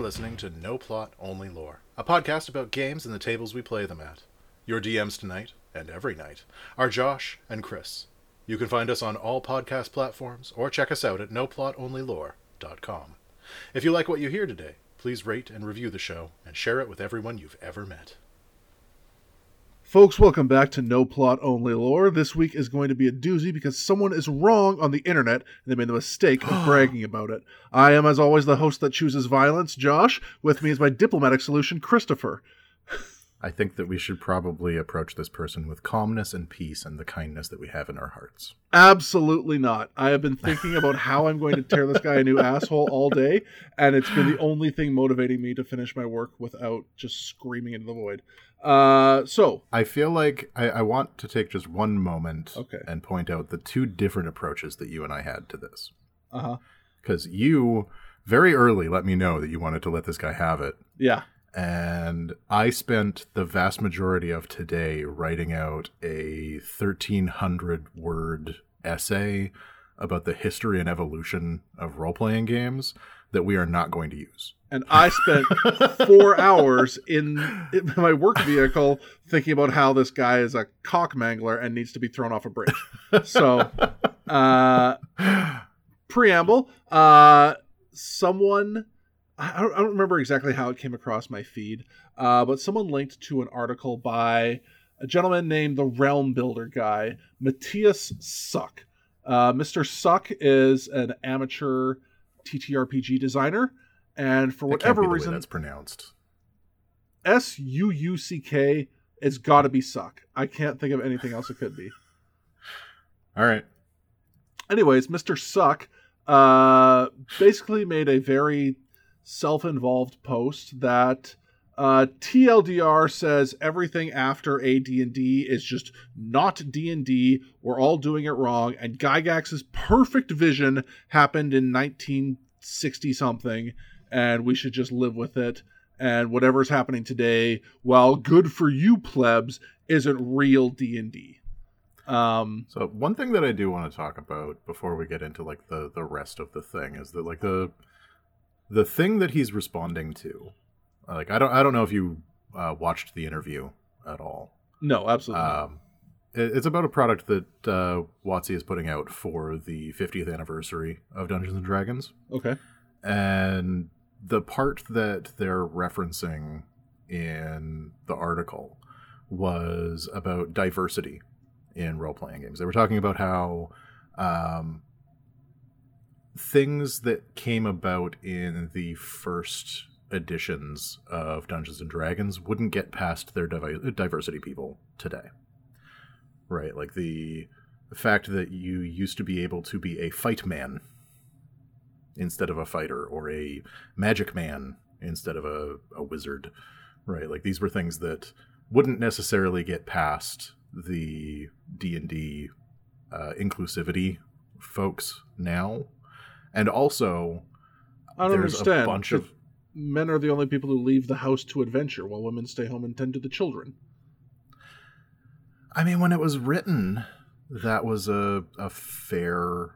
are listening to No Plot, Only Lore, a podcast about games and the tables we play them at. Your DMs tonight, and every night, are Josh and Chris. You can find us on all podcast platforms or check us out at noplotonlylore.com. If you like what you hear today, please rate and review the show and share it with everyone you've ever met. Folks, welcome back to No Plot Only Lore. This week is going to be a doozy because someone is wrong on the internet and they made the mistake of bragging about it. I am, as always, the host that chooses violence, Josh. With me is my diplomatic solution, Christopher. I think that we should probably approach this person with calmness and peace and the kindness that we have in our hearts. Absolutely not. I have been thinking about how I'm going to tear this guy a new asshole all day, and it's been the only thing motivating me to finish my work without just screaming into the void. Uh, so I feel like I, I want to take just one moment Okay. and point out the two different approaches that you and I had to this. uh huh, Because you very early let me know that you wanted to let this guy have it. yeah, And I spent the vast majority of today writing out a 1300 word essay about the history and evolution of role playing games that we are not going to use. And I spent four hours in, in my work vehicle thinking about how this guy is a cock mangler and needs to be thrown off a bridge. So, uh, preamble. Uh, someone, I don't, I don't remember exactly how it came across my feed, uh, but someone linked to an article by a gentleman named the Realm Builder guy, Matthias Suck. Uh, Mr. Suck is an amateur TTRPG designer, and for whatever be the way reason, that's pronounced. S U U C K it's got to be Suck. I can't think of anything else it could be. All right. anyways, Mr. Suck uh, basically made a very self-involved post that uh, TLDR says everything after AD&D is just not D&D. We're all doing it wrong. And Gygax's perfect vision happened in 1960 something, and we should just live with it. And whatever's happening today, while good for you plebs, isn't real D&D. Um, So one thing that I do want to talk about before we get into like the the rest of the thing is that like the the thing that he's responding to, like I don't I don't know if you uh, watched the interview at all. no, absolutely. Um, it- it's about a product that uh, WotC is putting out for the 50th anniversary of Dungeons and Dragons, okay. and the part that they're referencing in the article was about diversity in role playing games. They were talking about how um, things that came about in the first editions of Dungeons and Dragons wouldn't get past their diversity people today. Right, like the fact that you used to be able to be a fight man instead of a fighter, or a magic man instead of a, a wizard. Right, like these were things that wouldn't necessarily get past the D and D uh, inclusivity folks now, and also I don't there's understand. a bunch of men are the only people who leave the house to adventure, while women stay home and tend to the children. I mean, when it was written, that was a a fair.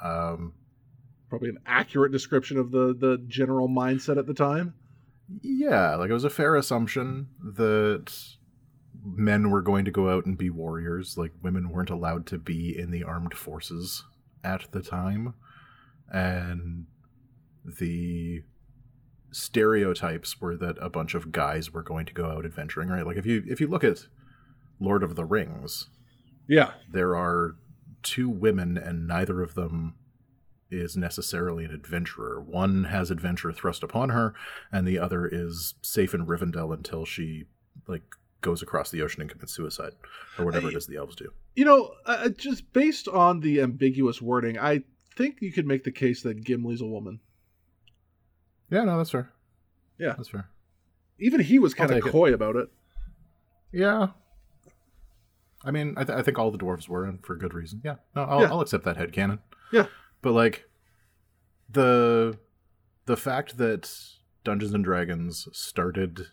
Um, Probably an accurate description of the the general mindset at the time. yeah, like it was a fair assumption that men were going to go out and be warriors. Like women weren't allowed to be in the armed forces at the time, and the stereotypes were that a bunch of guys were going to go out adventuring. Right, like if you if you look at Lord of the Rings, Yeah, there are two women and neither of them is necessarily an adventurer. One has adventure thrust upon her, and the other is safe in Rivendell until she like goes across the ocean and commits suicide, or whatever it is the elves do. you know, uh, just based on the ambiguous wording, I think you could make the case that Gimli's a woman. Yeah, no, that's fair. Yeah. that's fair. Even he was kind of take it. coy about it. Yeah. I mean, I, th- I think all the dwarves were, and for good reason. Yeah, no, I'll, Yeah. I'll accept that head canon. Yeah. But like the the fact that Dungeons and Dragons started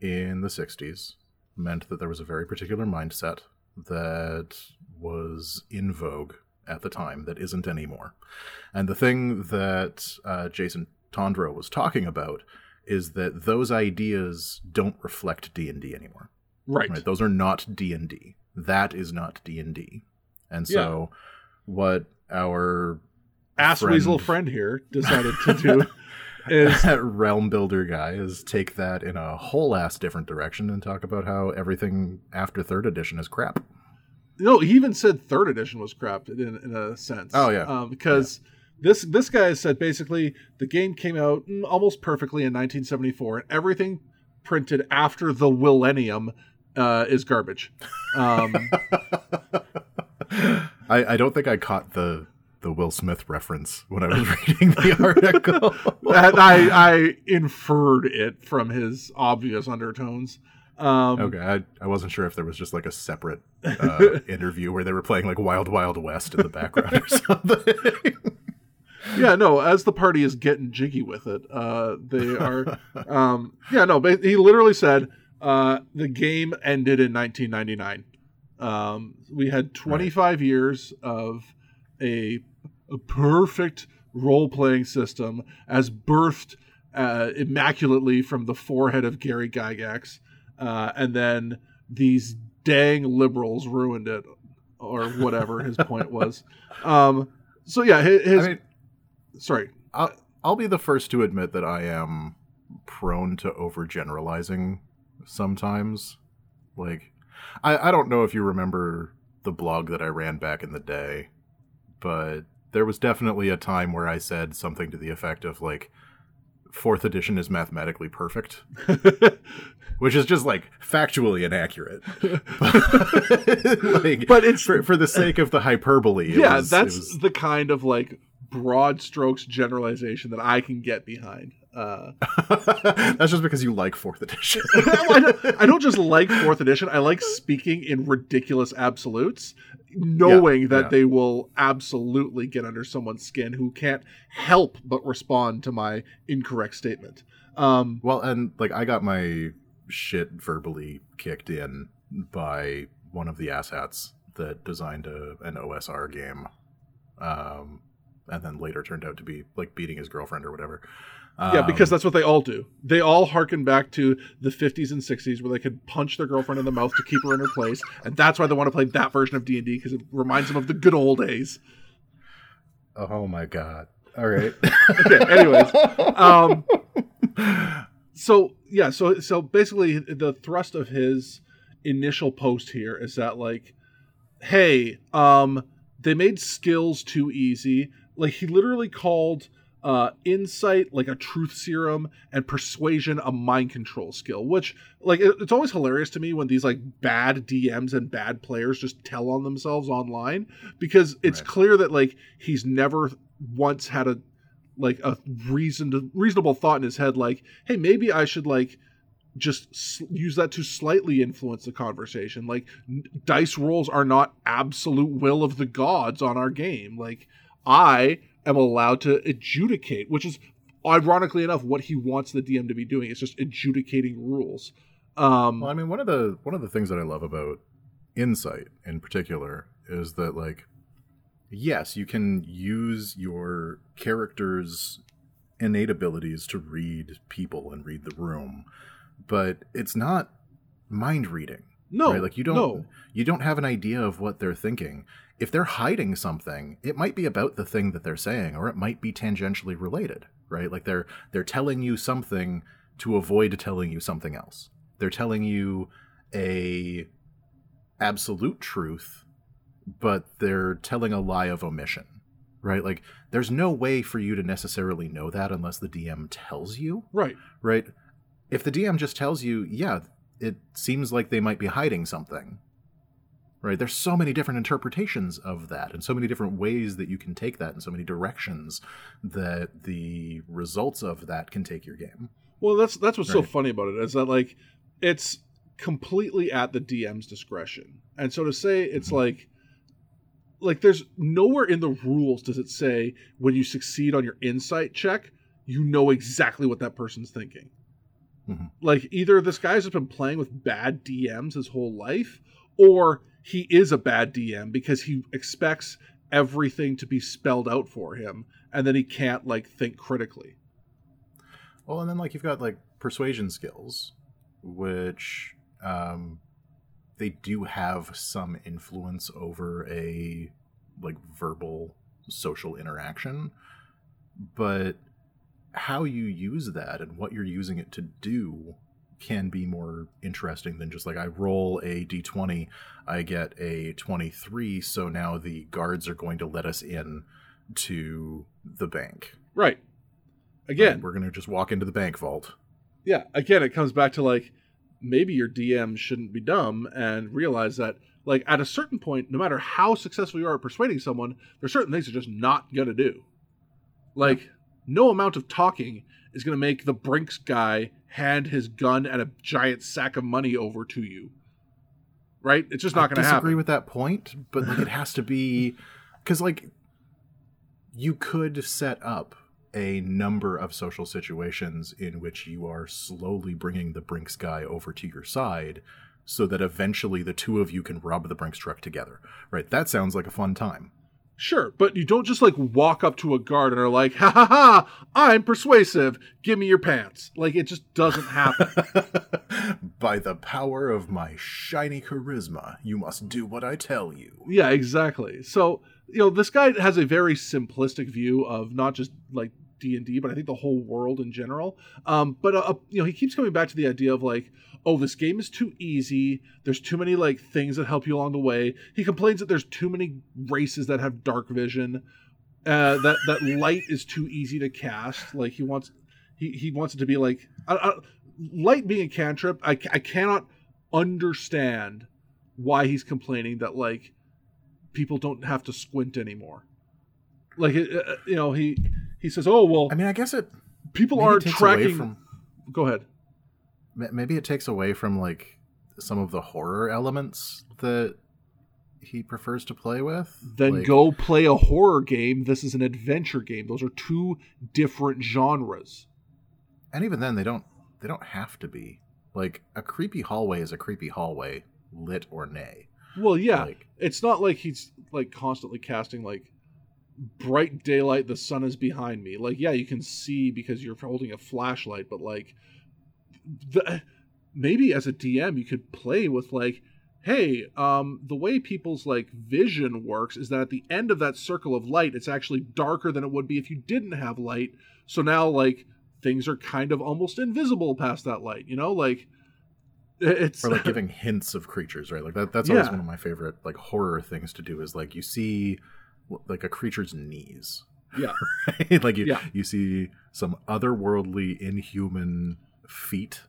in the '60s meant that there was a very particular mindset that was in vogue at the time that isn't anymore. And the thing that uh, Jason Tondro was talking about is that those ideas don't reflect D&D anymore. Right. Right? Those are not D&D. That is not D&D. And so what our Ass friend- Weasel friend here decided to do is that realm builder guy is take that in a whole ass different direction and talk about how everything after third edition is crap. no, he even said third edition was crap in, in a sense. Oh, yeah. um, because this this guy said basically the game came out mm, almost perfectly in 1974, and everything printed after the millennium uh, is garbage. Um, I, I don't think I caught the the Will Smith reference when I was reading the article. and I I inferred it from his obvious undertones. Um, okay, I, I wasn't sure if there was just like a separate uh, interview where they were playing like Wild Wild West in the background or something. yeah no as the party is getting jiggy with it uh they are um yeah no but he literally said uh the game ended in 1999 um we had 25 years of a, a perfect role-playing system as birthed uh, immaculately from the forehead of Gary Gygax, uh, and then these dang liberals ruined it, or whatever his point was. Um, so yeah, his, his I mean, sorry, I'll, I'll be the first to admit that I am prone to overgeneralizing sometimes. Like, I, I don't know if you remember the blog that I ran back in the day, but there was definitely a time where I said something to the effect of, like, fourth edition is mathematically perfect, which is just, like, factually inaccurate. like, But it's- for, for the sake of the hyperbole. yeah, was- that's was- the kind of like broad strokes generalization that I can get behind. Uh, That's just because you like fourth edition. I, don't, I don't just like fourth edition. I like speaking in ridiculous absolutes, knowing Yeah, that yeah. they will absolutely get under someone's skin who can't help but respond to my incorrect statement. Um, well, and like I got my shit verbally kicked in by one of the asshats that designed a, an OSR game, um, and then later turned out to be like beating his girlfriend or whatever. yeah, because Um, that's what they all do. They all harken back to the 50s and 60s where they could punch their girlfriend in the mouth to keep her in her place, and that's why they want to play that version of D&D because it reminds them of the good old days. oh my god! All right. Okay, anyways, um, so yeah, so so basically, the thrust of his initial post here is that like, hey, um, they made skills too easy. Like he literally called uh insight like a truth serum and persuasion a mind control skill which like it- it's always hilarious to me when these like bad dms and bad players just tell on themselves online because it's Right. clear that like he's never once had a like a reasoned reasonable thought in his head like hey maybe i should like just s- use that to slightly influence the conversation like n- dice rolls are not absolute will of the gods on our game like i am allowed to adjudicate which is ironically enough what he wants the dm to be doing it's just adjudicating rules um Well, I mean, one of the one of the things that I love about Insight in particular is that like yes, you can use your character's innate abilities to read people and read the room, but it's not mind reading. no right? Like you don't no you don't have an idea of what they're thinking. If they're hiding something, it might be about the thing that they're saying, or it might be tangentially related, right? Like they're they're telling you something to avoid telling you something else. They're telling you a absolute truth, but they're telling a lie of omission, right? Like there's no way for you to necessarily know that unless the DM tells you right right? If the DM just tells you, yeah, it seems like they might be hiding something, right? There's so many different interpretations of that, and so many different ways that you can take that, and so many directions that the results of that can take your game. Well, that's that's what's so funny about it is that like it's completely at the DM's discretion, and so to say it's Mhm. like like there's nowhere in the rules does it say when you succeed on your insight check you know exactly what that person's thinking. Mhm. Like either this guy's just been playing with bad DMs his whole life, or he is a bad DM because he expects everything to be spelled out for him, and then he can't like think critically. Well, and then like you've got like persuasion skills, which um, they do have some influence over a like verbal social interaction, but how you use that and what you're using it to do can be more interesting than just like I roll a d20, I get a 23, so now the guards are going to let us in to the bank. Right. Again, Right, we're going to just walk into the bank vault. yeah, again, it comes back to like maybe your DM shouldn't be dumb and realize that like at a certain point, no matter how successful you are at persuading someone, there's certain things you're just not gonna do. Like no amount of talking is gonna make the Brinks guy hand his gun and a giant sack of money over to you. Right? It's just not gonna happen. disagree with that point, but like it has to be because like you could set up a number of social situations in which you are slowly bringing the Brinks guy over to your side so that eventually the two of you can rob the Brinks truck together. Right? That sounds like a fun time. Sure, but you don't just like walk up to a guard and are like, ha ha ha, I'm persuasive. Give me your pants. Like it just doesn't happen. By the power of my shiny charisma, you must do what I tell you. Yeah, exactly. So, you know, this guy has a very simplistic view of not just like D and D, but I think the whole world in general. Um, but uh, you know, he keeps coming back to the idea of like, oh, this game is too easy. There's too many like things that help you along the way. He complains that there's too many races that have dark vision. Uh, that that light is too easy to cast. Like he wants, he he wants it to be like I, I, light being a cantrip. I I cannot understand why he's complaining that like people don't have to squint anymore. Like uh, uh, you know, he he says, "Oh well, I mean, I guess it people aren't it tracking." from Go ahead. Maybe it takes away from like some of the horror elements that he prefers to play with. Then Like, go play a horror game. This is an adventure game. Those are two different genres. and even then they don't they don't have to be like a creepy hallway is a creepy hallway, lit or nay. Well, yeah, Like it's not like he's like constantly casting like bright daylight the sun is behind me like yeah you can see because you're holding a flashlight but like the, maybe as a dm you could play with like hey um the way people's like vision works is that at the end of that circle of light it's actually darker than it would be if you didn't have light so now like things are kind of almost invisible past that light you know like it's or like giving hints of creatures, right? Like that that's always Yeah. one of my favorite like horror things to do is like you see like a creature's knees. yeah Right? like you Yeah. you see some otherworldly inhuman feet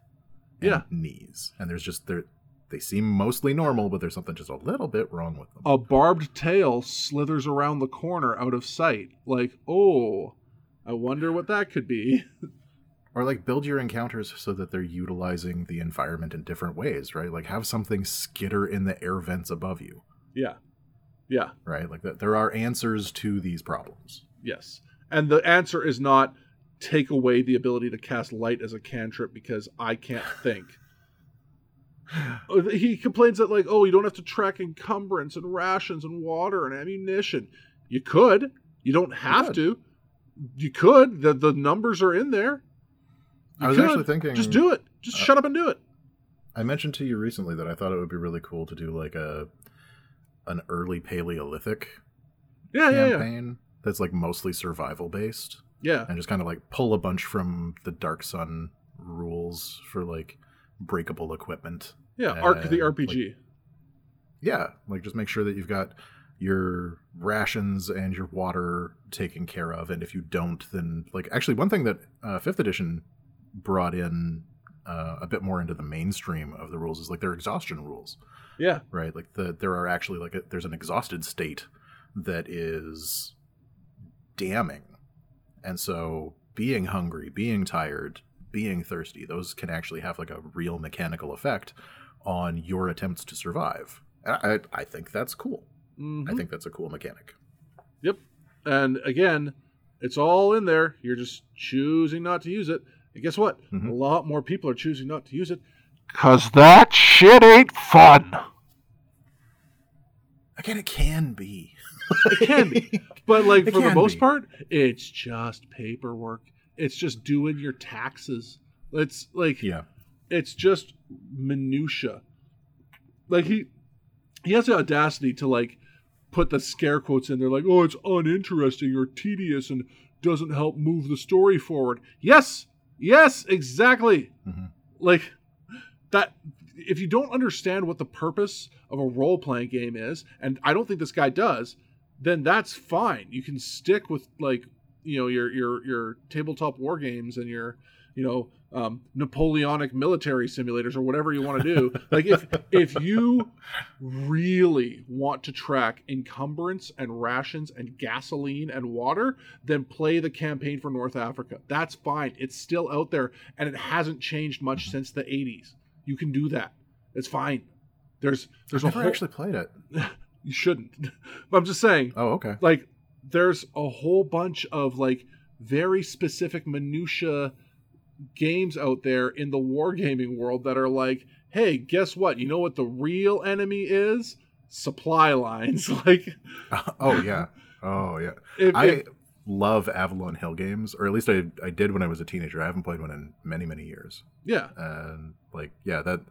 and Yeah. knees. And there's just they're they seem mostly normal, but there's something just a little bit wrong with them. a barbed tail slithers around the corner out of sight. Like, oh, I wonder what that could be. Or like build your encounters so that they're utilizing the environment in different ways, right? Like have something skitter in the air vents above you, yeah. Yeah. right? Like that there are answers to these problems. Yes. And the answer is not take away the ability to cast light as a cantrip because I can't think. Uh, he complains that like, oh, you don't have to track encumbrance and rations and water and ammunition. You could. You don't have could. to. You could. The the numbers are in there. You I was could. actually thinking Just do it. Just uh, shut up and do it. I mentioned to you recently that I thought it would be really cool to do like a an early Paleolithic Yeah, yeah, yeah. campaign that's like mostly survival based Yeah. and just kind of like pull a bunch from the Dark Sun rules for like breakable equipment. Yeah, Arc the RPG. Yeah, like just make sure that you've got your rations and your water taken care of and if you don't then like actually one thing that uh, 5th edition brought in uh, a bit more into the mainstream of the rules is like their exhaustion rules yeah, right like the there are actually like a, there's an exhausted state that is damning and so being hungry being tired being thirsty those can actually have like a real mechanical effect on your attempts to survive And i, I think that's cool Mhm. i think that's a cool mechanic Yep. And again, it's all in there. You're just choosing not to use it. And guess what? Mhm. A lot more people are choosing not to use it. Cause that shit ain't fun. again it can be It can be. But like It for the most be. part, it's just paperwork It's just doing your taxes. It's like Yeah. it's just minutia. Like he he has the audacity to like put the scare quotes in there like, oh, it's uninteresting or tedious and doesn't help move the story forward. Yes, yes, exactly. Mhm. Like that if you don't understand what the purpose of a role playing game is, and I don't think this guy does, then that's fine. You can stick with like you know your your your tabletop war games and your you know um, Napoleonic military simulators or whatever you want to do. like if if you really want to track encumbrance and rations and gasoline and water, then play the campaign for North Africa. That's fine. It's still out there and it hasn't changed much since the 80s. You can do that. It's fine. There's there's I've a never whole, actually played it. you shouldn't. but I'm just saying Oh, okay. like there's a whole bunch of like very specific minutia games out there in the wargaming world that are like hey guess what you know what the real enemy is supply lines like oh yeah. Oh yeah. if, I if- love Avalon Hill games, or at least I I did when I was a teenager. I haven't played one in many many years. yeah And like, yeah, that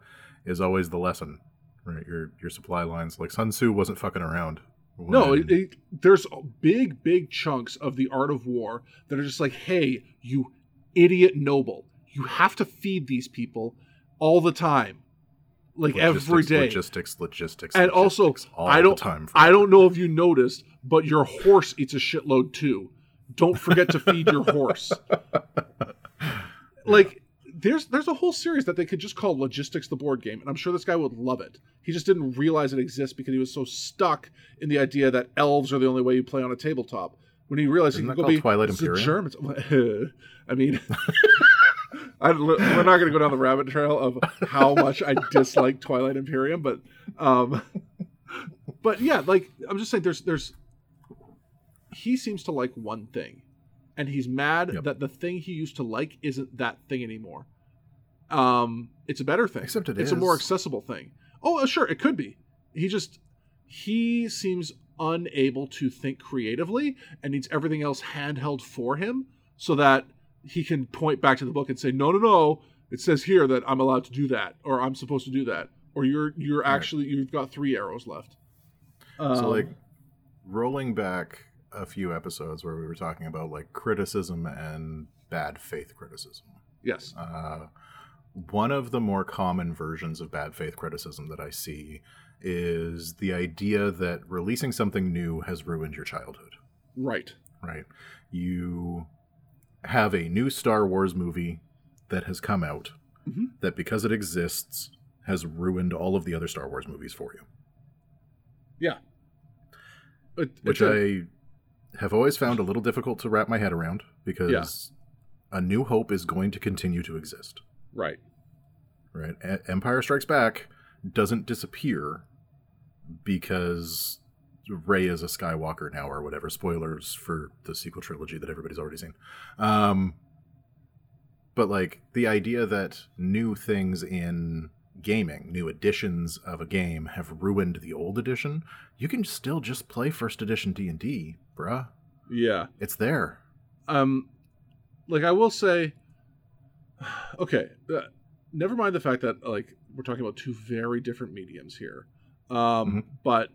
is always the lesson, right? Your your supply lines. Like Sun Tzu wasn't fucking around. no it, it, there's big big chunks of the art of war that are just like hey you idiot noble you have to feed these people all the time like every logistics, day Logistics, logistics, And also, logistics all I don't- the time. I don't know if you noticed, but your horse eats a shitload too. Don't forget to feed your horse. Like there's there's a whole series that they could just call Logistics the board game, and I'm sure this guy would love it. He just didn't realize it exists because he was so stuck in the idea that elves are the only way you play on a tabletop. When he realized Isn't he could go be Twilight Imperium?" Germans. I mean, I, we're not going to go down the rabbit trail of how much I dislike Twilight Imperium, but um, but yeah, like I'm just saying, there's there's he seems to like one thing, and he's mad Yep. that the thing he used to like isn't that thing anymore. Um, it's a better thing. Except it it's a more accessible thing. Oh, uh, sure, it could be. He just he seems unable to think creatively and needs everything else handheld for him so that he can point back to the book and say, no, no, no, it says here that I'm allowed to do that, or I'm supposed to do that, or you're you're Right. actually you've got three arrows left. Um, So like rolling back a few episodes where we were talking about like criticism and bad faith criticism. yes, Uh, one of the more common versions of bad faith criticism that I see is the idea that releasing something new has ruined your childhood. right, Right? You have a new Star Wars movie that has come out Mhm. that because it exists has ruined all of the other Star Wars movies for you. It- which I have always found a little difficult to wrap my head around because A New Hope is going to continue to exist. right, Right? E- Empire Strikes Back doesn't disappear because Rey is a Skywalker now or whatever. Spoilers for the sequel trilogy that everybody's already seen. Um, but like the idea that new things in gaming, new editions of a game have ruined the old edition, you can still just play first edition D&D, bruh. yeah. It's there. um like i will say okay uh, never mind the fact that like we're talking about two very different mediums here um Mhm. but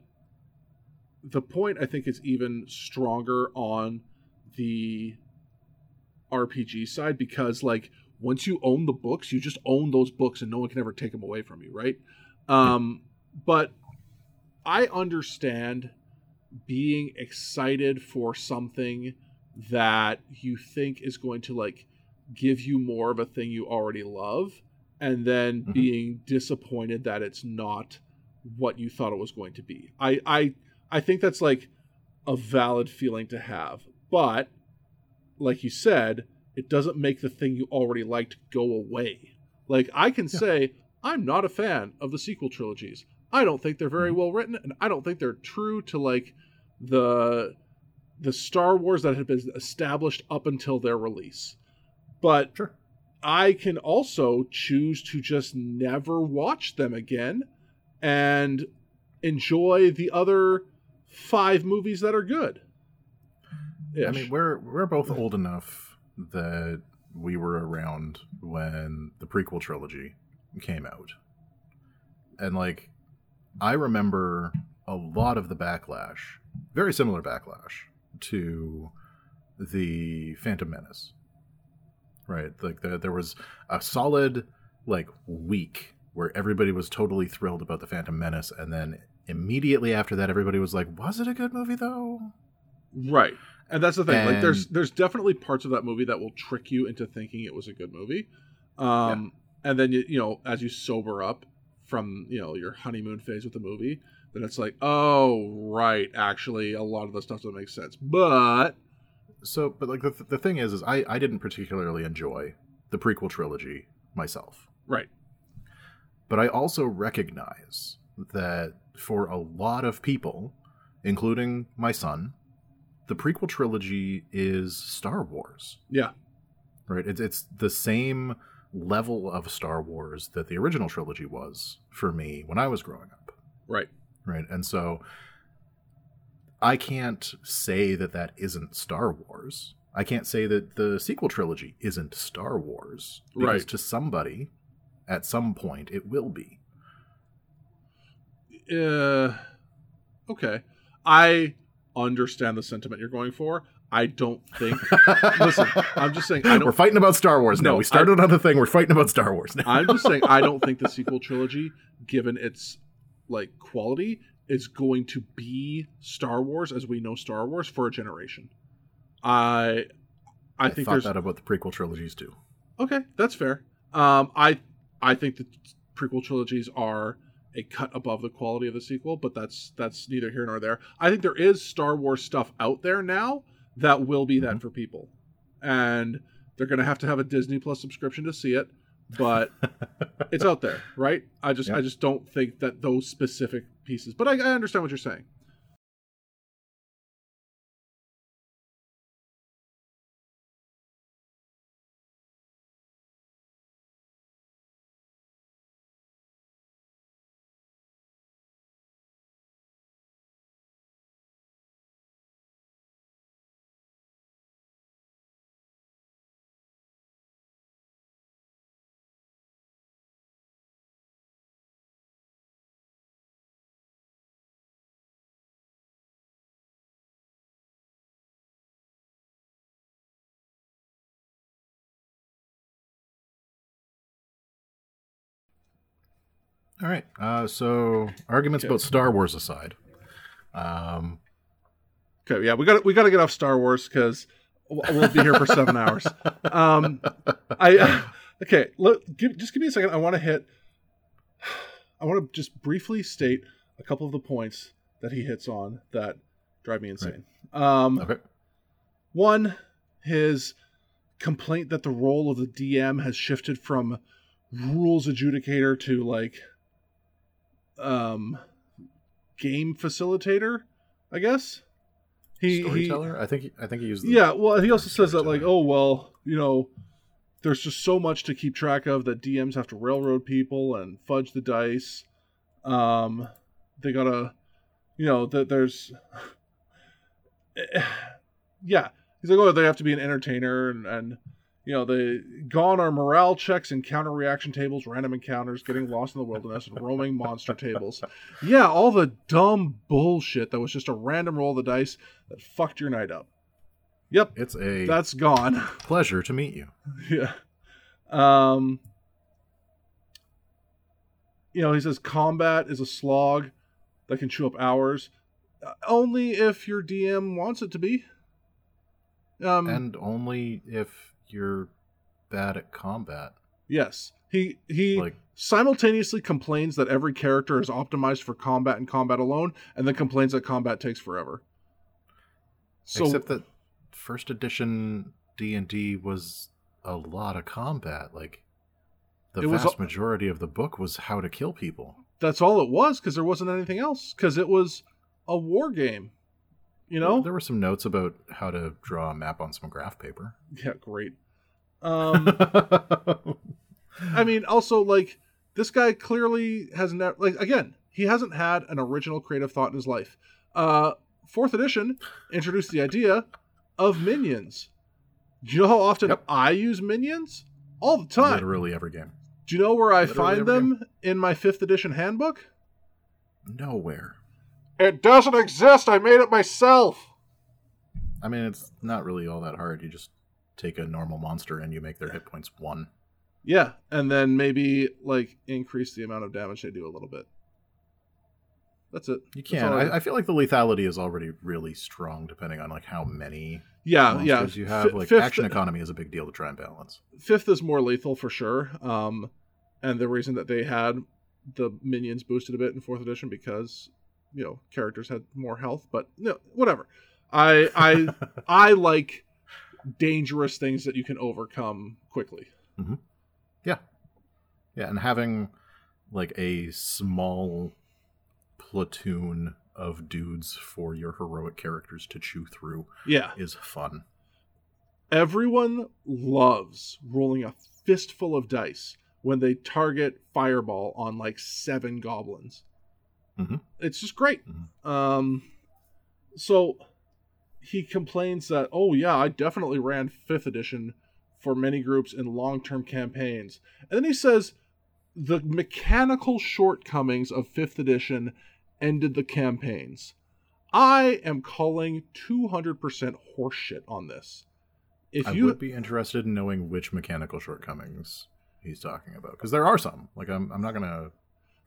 the point i think is even stronger on the rpg side because like once you own the books you just own those books and no one can ever take them away from you right um but i understand being excited for something that you think is going to like give you more of a thing you already love and then Mhm. being disappointed that it's not what you thought it was going to be. I I I think that's like a valid feeling to have. But like you said, it doesn't make the thing you already liked go away. Like I can Yeah. say I'm not a fan of the sequel trilogies. I don't think they're very Mhm. well written and I don't think they're true to like the the Star Wars that had been established up until their release. But Sure. I can also choose to just never watch them again and enjoy the other five movies that are good. I mean, we're we're both old enough that we were around when the prequel trilogy came out. And like I remember a lot of the backlash, very similar backlash to the Phantom Menace. Right? Like the, there was a solid like week where everybody was totally thrilled about the Phantom Menace and then immediately after that everybody was like, "Was it a good movie though?" Right. And that's the thing. like there's there's definitely parts of that movie that will trick you into thinking it was a good movie. Um and then you you know, as you sober up from, you know, your honeymoon phase with the movie, then it's like, "Oh, right, actually a lot of the stuff doesn't make sense." But So, but like the, the thing is, is I, I didn't particularly enjoy the prequel trilogy myself. right. But I also recognize that for a lot of people, including my son, the prequel trilogy is Star Wars. Yeah. Right? It's, it's the same level of Star Wars that the original trilogy was for me when I was growing up. Right. Right. And so I can't say that that isn't Star Wars. I can't say that the sequel trilogy isn't Star Wars. Because Right. to somebody, at some point, it will be. Uh okay. I understand the sentiment you're going for. I don't think Listen, I'm just saying I don't We're fighting about Star Wars now. No, we started on the thing. We're fighting about Star Wars now. I'm just saying I don't think the sequel trilogy, given its like quality, is going to be Star Wars as we know Star Wars for a generation. I I, I think thought that about the prequel trilogies too. okay, that's fair. Um, I I think the prequel trilogies are a cut above the quality of the sequel, but that's that's neither here nor there. I think there is Star Wars stuff out there now that will be that Mhm. for people, and they're going to have to have a Disney Plus subscription to see it, but it's out there, right? I just Yeah. I just don't think that those specific pieces, but I, I understand what you're saying. All right. Uh, so arguments Okay. about Star Wars aside, um, Okay, yeah, we got we got to get off Star Wars because we'll be here for seven hours. Um, I okay. Look, give, just give me a second. I want to hit. I want to just briefly state a couple of the points that he hits on that drive me insane. Um, okay. one, his complaint that the role of the DM has shifted from rules adjudicator to like um game facilitator, I guess. He, he Storyteller. I think. he- I think he used. The, yeah, well, he also says that like, oh well, you know, there's just so much to keep track of that DMs have to railroad people and fudge the dice. Um, they gotta, you know, that there's, yeah. He's like, oh, they have to be an entertainer and and you know they gone are morale checks and counter reaction tables, random encounters, getting lost in the wilderness, and roaming monster tables. Yeah, all the dumb bullshit that was just a random roll of the dice that fucked your night up. Yep, It's a that's gone. pleasure to meet you. yeah. Um you know, he says combat is a slog that can chew up hours uh, only if your DM wants it to be. Um and only if you're bad at combat. yes. He he Like simultaneously complains that every character is optimized for combat and combat alone and then complains that combat takes forever. So except that first edition D and D was a lot of combat. Like the It was vast majority of the book was how to kill people. that's all it was because there wasn't anything else because it was a war game. You know? there were some notes about how to draw a map on some graph paper. Yeah, great. Um, I mean, also like this guy clearly has never like again he hasn't had an original creative thought in his life. Uh, fourth edition introduced the idea of minions. Do you know how often Yep. I use minions? All the time. Literally every game. Do you know where I Literally find every them in my fifth edition handbook? Nowhere. It doesn't exist. I made it myself. I mean, it's not really all that hard. You just take a normal monster and you make their hit points one. Yeah, and then maybe like increase the amount of damage they do a little bit. That's it. You can. I, I feel like the lethality is already really strong, depending on like how many yeah, yeah. you have. Fi- like fifth, action economy is a big deal to try and balance. fifth is more lethal for sure. Um, and the reason that they had the minions boosted a bit in fourth edition because you know characters had more health, but no, whatever. I I I like dangerous things that you can overcome quickly. Yeah, yeah, and having like a small platoon of dudes for your heroic characters to chew through Yeah, is fun. everyone loves rolling a fistful of dice when they target fireball on like seven goblins. Mhm. It's just great. Mhm. Um, so he complains that, oh yeah, I definitely ran fifth edition for many groups in long-term campaigns, and then he says the mechanical shortcomings of fifth edition ended the campaigns. I am calling 200% horseshit on this. If I you would be interested in knowing which mechanical shortcomings he's talking about because there are some. Like I'm, I'm not gonna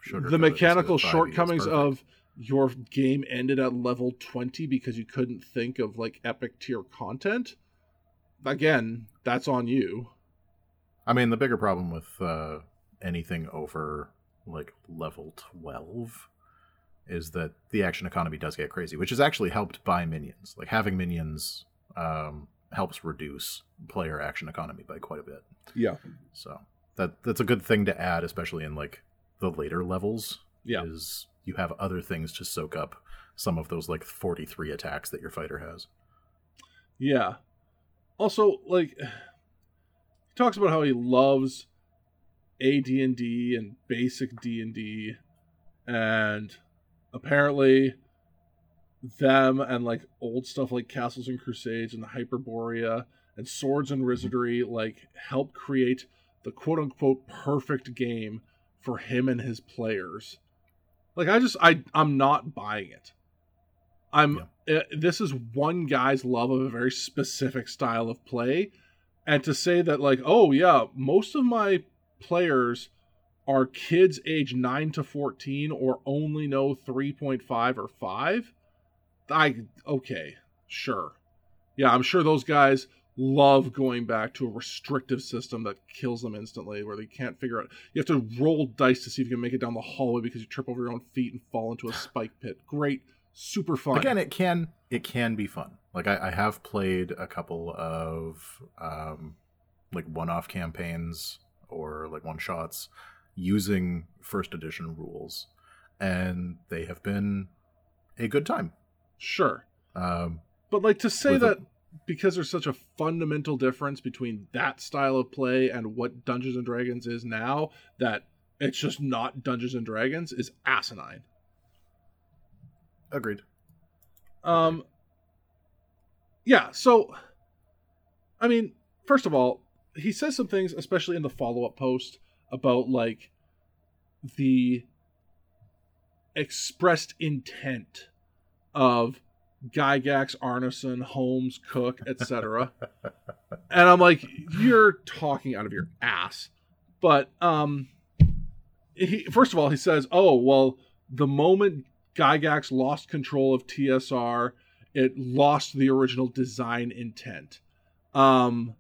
sugarcoat the mechanical that 5e is shortcomings of your game ended at level 20 because you couldn't think of like epic tier content again that's on you I mean, the bigger problem with uh, anything over like level twelve is that the action economy does get crazy, which is actually helped by minions. Like having minions um, helps reduce player action economy by quite a bit. yeah So that that's a good thing to add, especially in like the later levels. Yeah. is you have other things to soak up some of those like forty three attacks that your fighter has. yeah also like he talks about how he loves AD&D and basic D&D and apparently them and like old stuff like Castles and Crusades and the Hyperborea and Swords and Wizardry like help create the quote unquote perfect game for him and his players. Like I just I I'm not buying it. I'm uh, this is one guy's love of a very specific style of play. And to say that like oh yeah, most of my players are kids age 9 to 14 or only know 3.5 or 5 i okay sure. Yeah i'm sure those guys love going back to a restrictive system that kills them instantly where they can't figure out you have to roll dice to see if you can make it down the hallway because you trip over your own feet and fall into a spike pit great super fun Again, it can it can be fun. Like I, I have played a couple of um, like one-off campaigns or like one shots using first edition rules, and they have been a good time. sure Um, But like to say With a- that because there's such a fundamental difference between that style of play and what Dungeons and Dragons is now, that it's just not Dungeons and Dragons is asinine. agreed. Um Yeah, so I mean, first of all, he says some things, especially in the follow-up post, about like the expressed intent of Gygax, Arneson, Holmes, Cook, etc. and I'm like, you're talking out of your ass. But um he first of all he says, "Oh, well, the moment Gygax lost control of TSR, it lost the original design intent." Um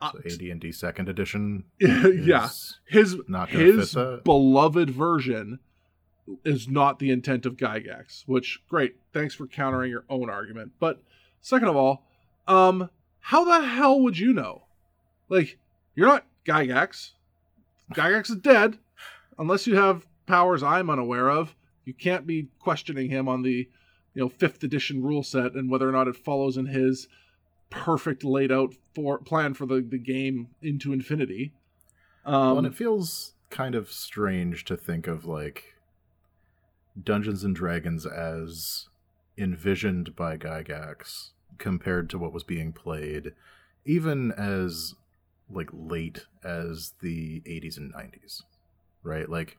uh, So AD&D second edition. yeah, his not his beloved version is not the intent of Gygax, which great. Thanks for countering your own argument. But second of all, um, how the hell would you know? Like, you're not Gygax. Gygax is dead. Unless you have powers I'm unaware of, you can't be questioning him on the, you know, fifth edition rule set and whether or not it follows in his perfect laid out for plan for the, the game into infinity. Um, well, and it feels kind of strange to think of like Dungeons and Dragons as envisioned by Gygax compared to what was being played even as like late as the 80s and 90s, right? Like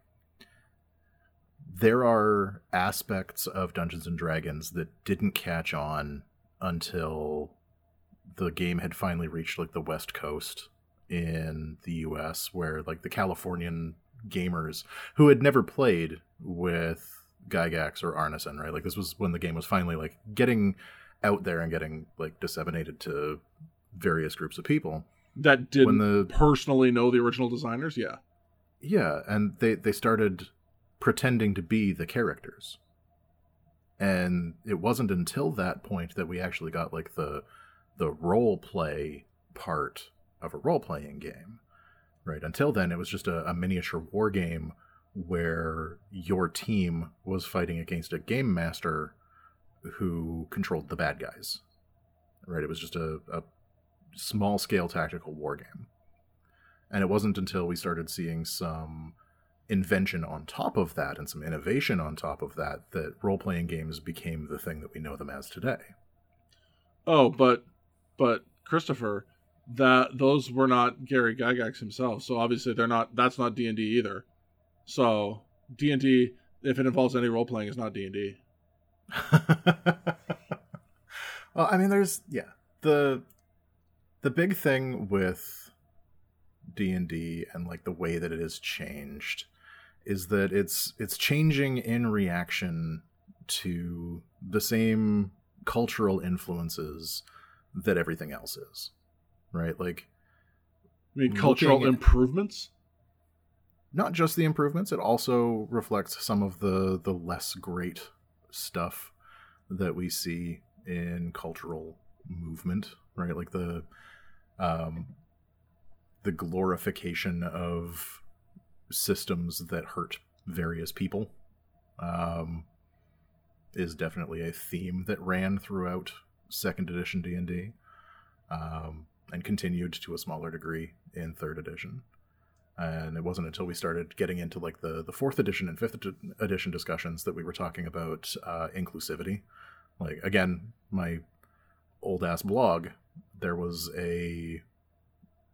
there are aspects of Dungeons and Dragons that didn't catch on until the game had finally reached like the West Coast in the US where like the Californian gamers who had never played with Gygax or Arneson, right? Like this was when the game was finally like getting out there and getting like disseminated to various groups of people that didn't when the personally know the original designers. Yeah, yeah, and they they started pretending to be the characters, and it wasn't until that point that we actually got like the the role play part of a role playing game. Right. Until then, it was just a, a miniature war game where your team was fighting against a game master who controlled the bad guys. Right. It was just a, a small scale tactical war game. And it wasn't until we started seeing some invention on top of that and some innovation on top of that that role playing games became the thing that we know them as today. Oh, but but Kristoffer, that those were not Gary Gygax himself. So obviously they're not. That's not D and D either. So D and D, if it involves any role playing, is not D and D. Well, I mean, there's yeah the the big thing with D and D and like the way that it has changed is that it's it's changing in reaction to the same cultural influences that everything else is, right? Like I mean, cultural Looking at- improvements. Not just the improvements it also reflects some of the the less great stuff that we see in cultural movement right? Like the um the glorification of systems that hurt various people um is definitely a theme that ran throughout second edition d&d um, and continued to a smaller degree in third edition and it wasn't until we started getting into like the the fourth edition and fifth edition discussions that we were talking about uh, inclusivity. Like again my old ass blog there was a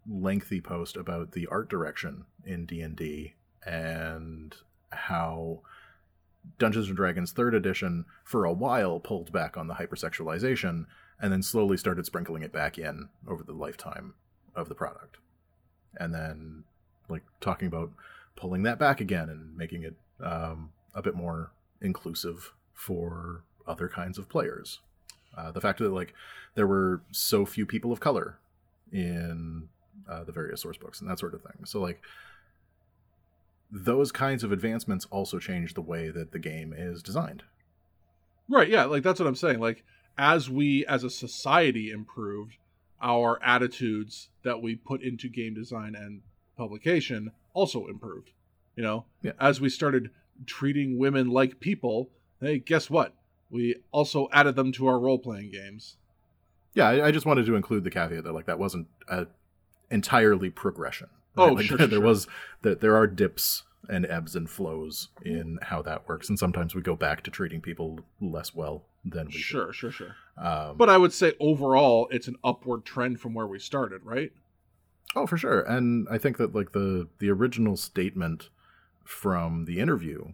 lengthy post about the art direction in d&d and how dungeons and dragons third edition for a while pulled back on the hypersexualization and then slowly started sprinkling it back in over the lifetime of the product. And then like talking about pulling that back again and making it um, a bit more inclusive for other kinds of players. Uh, the fact that like there were so few people of color in uh, the various source books and that sort of thing. So like those kinds of advancements also change the way that the game is designed. Right, yeah, like that's what I'm saying. Like as we as a society improved, our attitudes that we put into game design and publication also improved. You know, Yeah. as we started treating women like people, hey, guess what? We also added them to our role playing games. Yeah, I, I just wanted to include the caveat that like that wasn't a entirely progression. Oh, Like, sure, there sure, was that there are dips and ebbs and flows in how that works, and sometimes we go back to treating people less well than we Sure, sure, sure. Um, But I would say overall, it's an upward trend from where we started, right? Oh, for sure, and I think that like the the original statement from the interview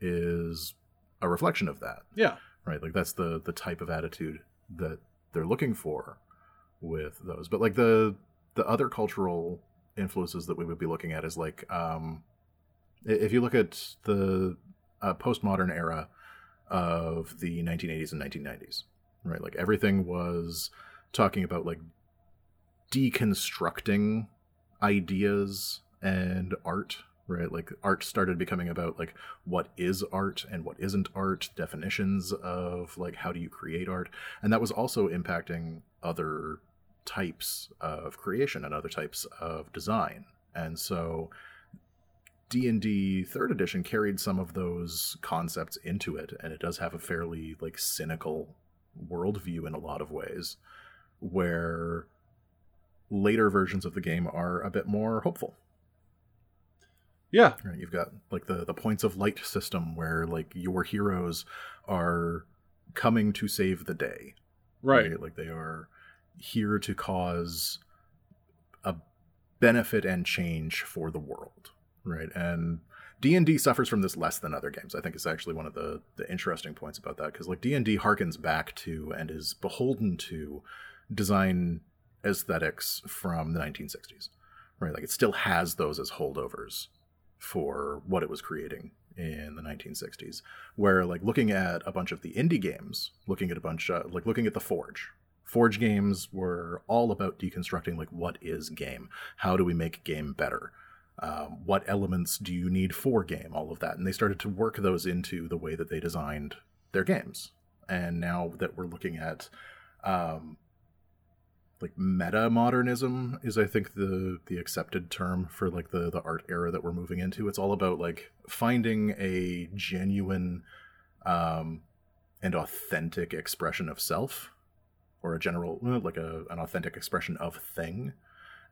is a reflection of that. Yeah. right like that's the the type of attitude that they're looking for with those but like the the other cultural influences that we would be looking at is like um if you look at the uh, postmodern era of the 1980s and 1990s right like everything was talking about like deconstructing ideas and art right? Like art started becoming about like what is art and what isn't art definitions of like how do you create art? And that was also impacting other types of creation and other types of design. And so d&d third edition carried some of those concepts into it and it does have a fairly like cynical worldview in a lot of ways where later versions of the game are a bit more hopeful Yeah. Right, you've got like the the points of light system where like your heroes are coming to save the day. Right. Like they are here to cause a benefit and change for the world, right? And D&D suffers from this less than other games. I think is actually one of the the interesting points about that because like D&D harkens back to and is beholden to design aesthetics from the 1960s. Right? Like it still has those as holdovers for what it was creating in the 1960s where like looking at a bunch of the indie games looking at a bunch of like looking at the forge. Forge games were all about deconstructing like what is game? How do we make game better? Um, what elements do you need for game? All of that. And they started to work those into the way that they designed their games. And now that we're looking at um, like meta modernism is i think the the accepted term for like the the art era that we're moving into. It's all about like finding a genuine um and authentic expression of self or a general like a an authentic expression of thing.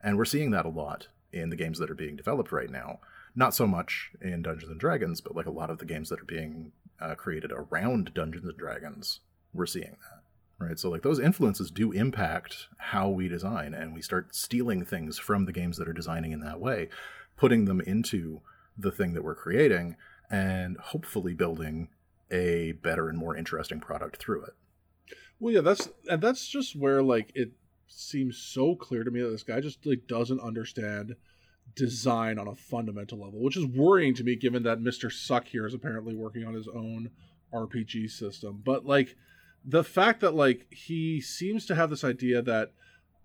And we're seeing that a lot in the games that are being developed right now. Not so much in dungeons and dragons but like a lot of the games that are being uh, created around dungeons and dragons we're seeing that right? So like those influences do impact how we design and we start stealing things from the games that are designing in that way putting them into the thing that we're creating and hopefully building a better and more interesting product through it. Well yeah that's and that's just where like it seems so clear to me that this guy just like doesn't understand design on a fundamental level which is worrying to me given that mr suck here is apparently working on his own rpg system. But like the fact that like he seems to have this idea that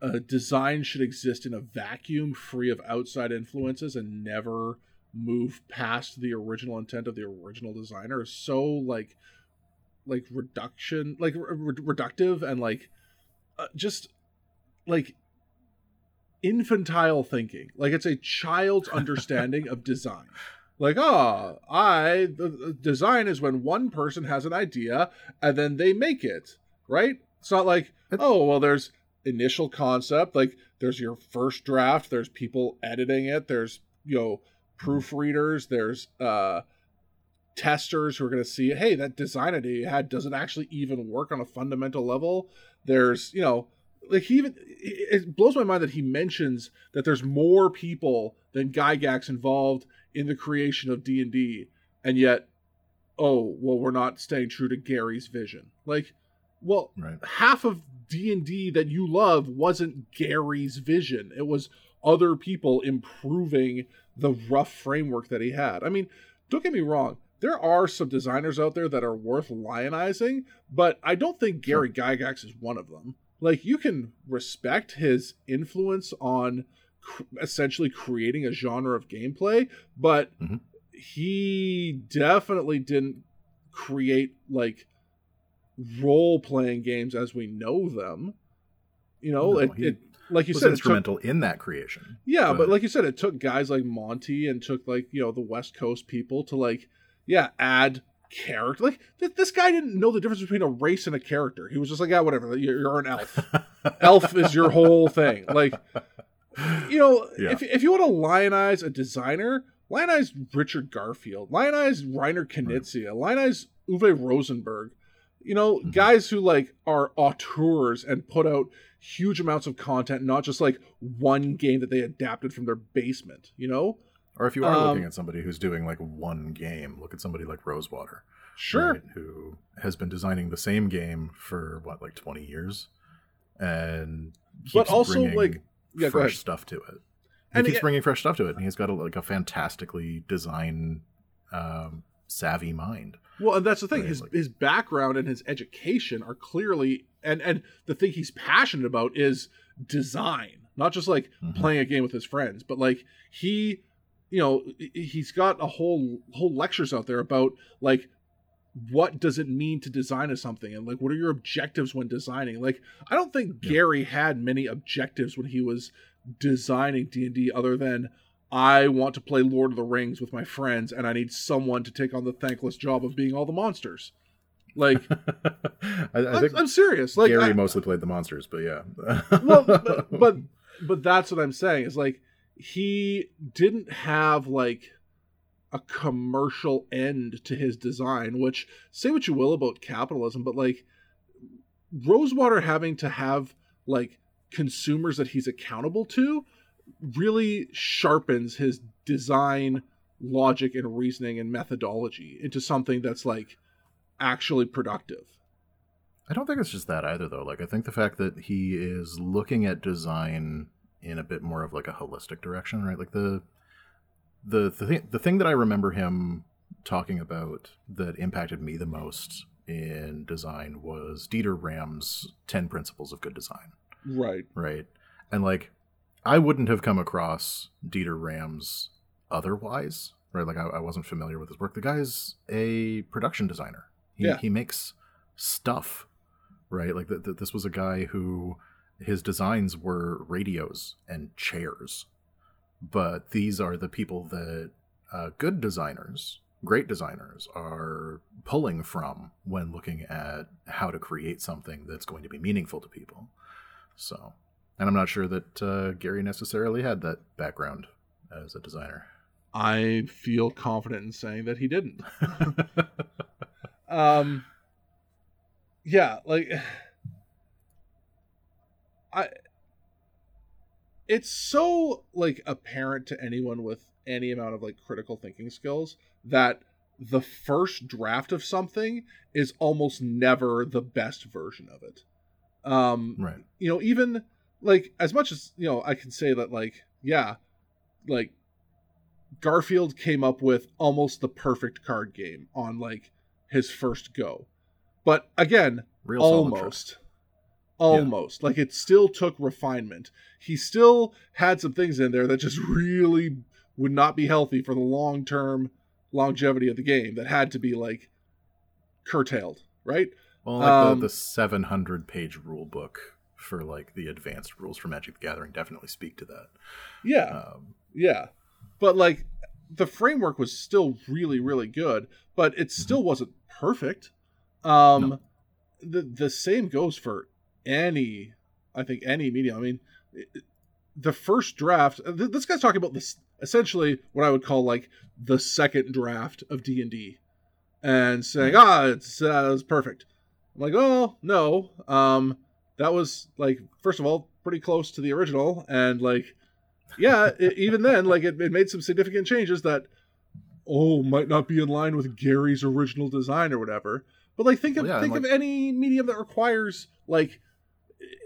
a design should exist in a vacuum free of outside influences and never move past the original intent of the original designer is so like like reduction like re- reductive and like uh, just like infantile thinking. Like it's a child's understanding of design like ah oh, i the, design is when one person has an idea and then they make it right? It's not like oh well there's initial concept like there's your first draft there's people editing it there's you know proofreaders there's uh testers who are going to see hey that design idea you had doesn't actually even work on a fundamental level? There's you know like he even it blows my mind that he mentions that there's more people than Gygax involved in the creation of D&D and yet oh well we're not staying true to Gary's vision like well right. half of D&D that you love wasn't Gary's vision it was other people improving the rough framework that he had I mean don't get me wrong there are some designers out there that are worth lionizing but I don't think Gary. Gygax is one of them like you can respect his influence on essentially creating a genre of gameplay, but mm-hmm. he definitely didn't create like role playing games as we know them. You know, no, it, it, like you said, instrumental took, in that creation. Yeah, but, but like you said, it took guys like Monty and took like you know the West Coast people to like yeah add character. Like th- this guy didn't know the difference between a race and a character. He was just like, yeah, whatever. You're, you're an elf. elf is your whole thing. Like you know, yeah. if, if you want to lionize a designer, lionize Richard Garfield, lionize Reiner Knizia, right. lionize Uwe Rosenberg. You know, mm-hmm. guys who like are auteurs and put out huge amounts of content, not just like one game that they adapted from their basement. You know, or if you are um, looking at somebody who's doing like one game, look at somebody like Rosewater, sure, right, who has been designing the same game for what like twenty years, and but also like yeah, fresh stuff to it. He and keeps it, bringing fresh stuff to it, and he's got a, like a fantastically design um, savvy mind. Well, and that's the thing. His like, his background and his education are clearly, and and the thing he's passionate about is design, not just like mm-hmm. playing a game with his friends, but like he, you know, he's got a whole whole lectures out there about like what does it mean to design a something? And like what are your objectives when designing? Like i don't think yeah. gary had many objectives when he was designing d&d other than i want to play lord of the rings with my friends and i need someone to take on the thankless job of being all the monsters. Like I, I I'm, serious. Like gary I, mostly played the monsters but yeah. Well but, but but that's what i'm saying is like he didn't have like a commercial end to his design, which say what you will about capitalism, but like Rosewater having to have like consumers that he's accountable to really sharpens his design logic and reasoning and methodology into something that's like actually productive. I don't think it's just that either, though. Like, I think the fact that he is looking at design in a bit more of like a holistic direction, right? Like the the the thing the thing that I remember him talking about that impacted me the most in design was Dieter Rams' Ten Principles of Good Design. Right. Right. And like, I wouldn't have come across Dieter Rams otherwise, right? Like, I, I wasn't familiar with his work. The guy's a production designer. He, Yeah. he makes stuff, right? Like, th- th- this was a guy who his designs were radios and chairs. But these are the people that uh, good designers, great designers, are pulling from when looking at how to create something that's going to be meaningful to people. So, and I'm not sure that uh, Gary necessarily had that background as a designer. I feel confident in saying that he didn't. um yeah, like I it's so like apparent to anyone with any amount of like critical thinking skills that the first draft of something is almost never the best version of it. Um right. you know even like as much as you know i can say that like yeah like garfield came up with almost the perfect card game on like his first go but again Real solid almost almost like it still took refinement he still had some things in there that just really would not be healthy for the long term longevity of the game that had to be like curtailed right Well, like Um, the, the 700 page rule book for like the advanced rules for Magic the Gathering definitely speak to that. yeah Um, Yeah. But like the framework was still really really good, but it still wasn't perfect. Um No. the the same goes for any I think any medium. I mean the first draft this guy's talking about this essentially what I would call like the second draft of D&D and saying, "Ah, it's uh, it's perfect." I'm like, "Oh, no. Um that was like first of all pretty close to the original and like yeah, it, even then, like it, it made some significant changes that oh might not be in line with Gary's original design or whatever. But like think of Well, yeah, think and, of any medium that requires like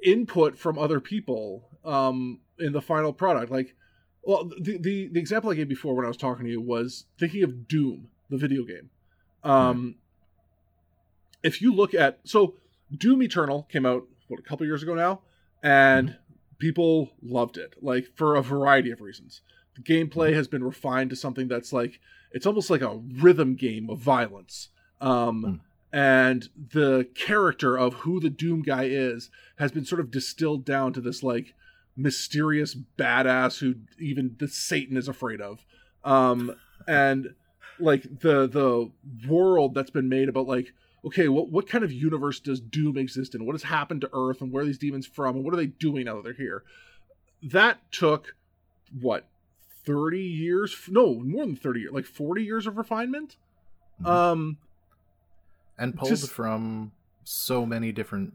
input from other people um in the final product. Like well the the, the example I gave before when I was talking to you was thinking of Doom, the video game. Um if you look at so Doom Eternal came out what a couple years ago now? And people loved it like for a variety of reasons. The gameplay has been refined to something that's like it's almost like a rhythm game of violence. Um and the character of who the doom guy is has been sort of distilled down to this like mysterious badass who even the satan is afraid of. Um and like the the world that's been made about like okay what what kind of universe does doom exist in? What has happened to earth and where are these demons from and what are they doing now that they're here? That took what 30 years? No more than 30 years like 40 years of refinement? Mhm. um and pulled Just- from so many different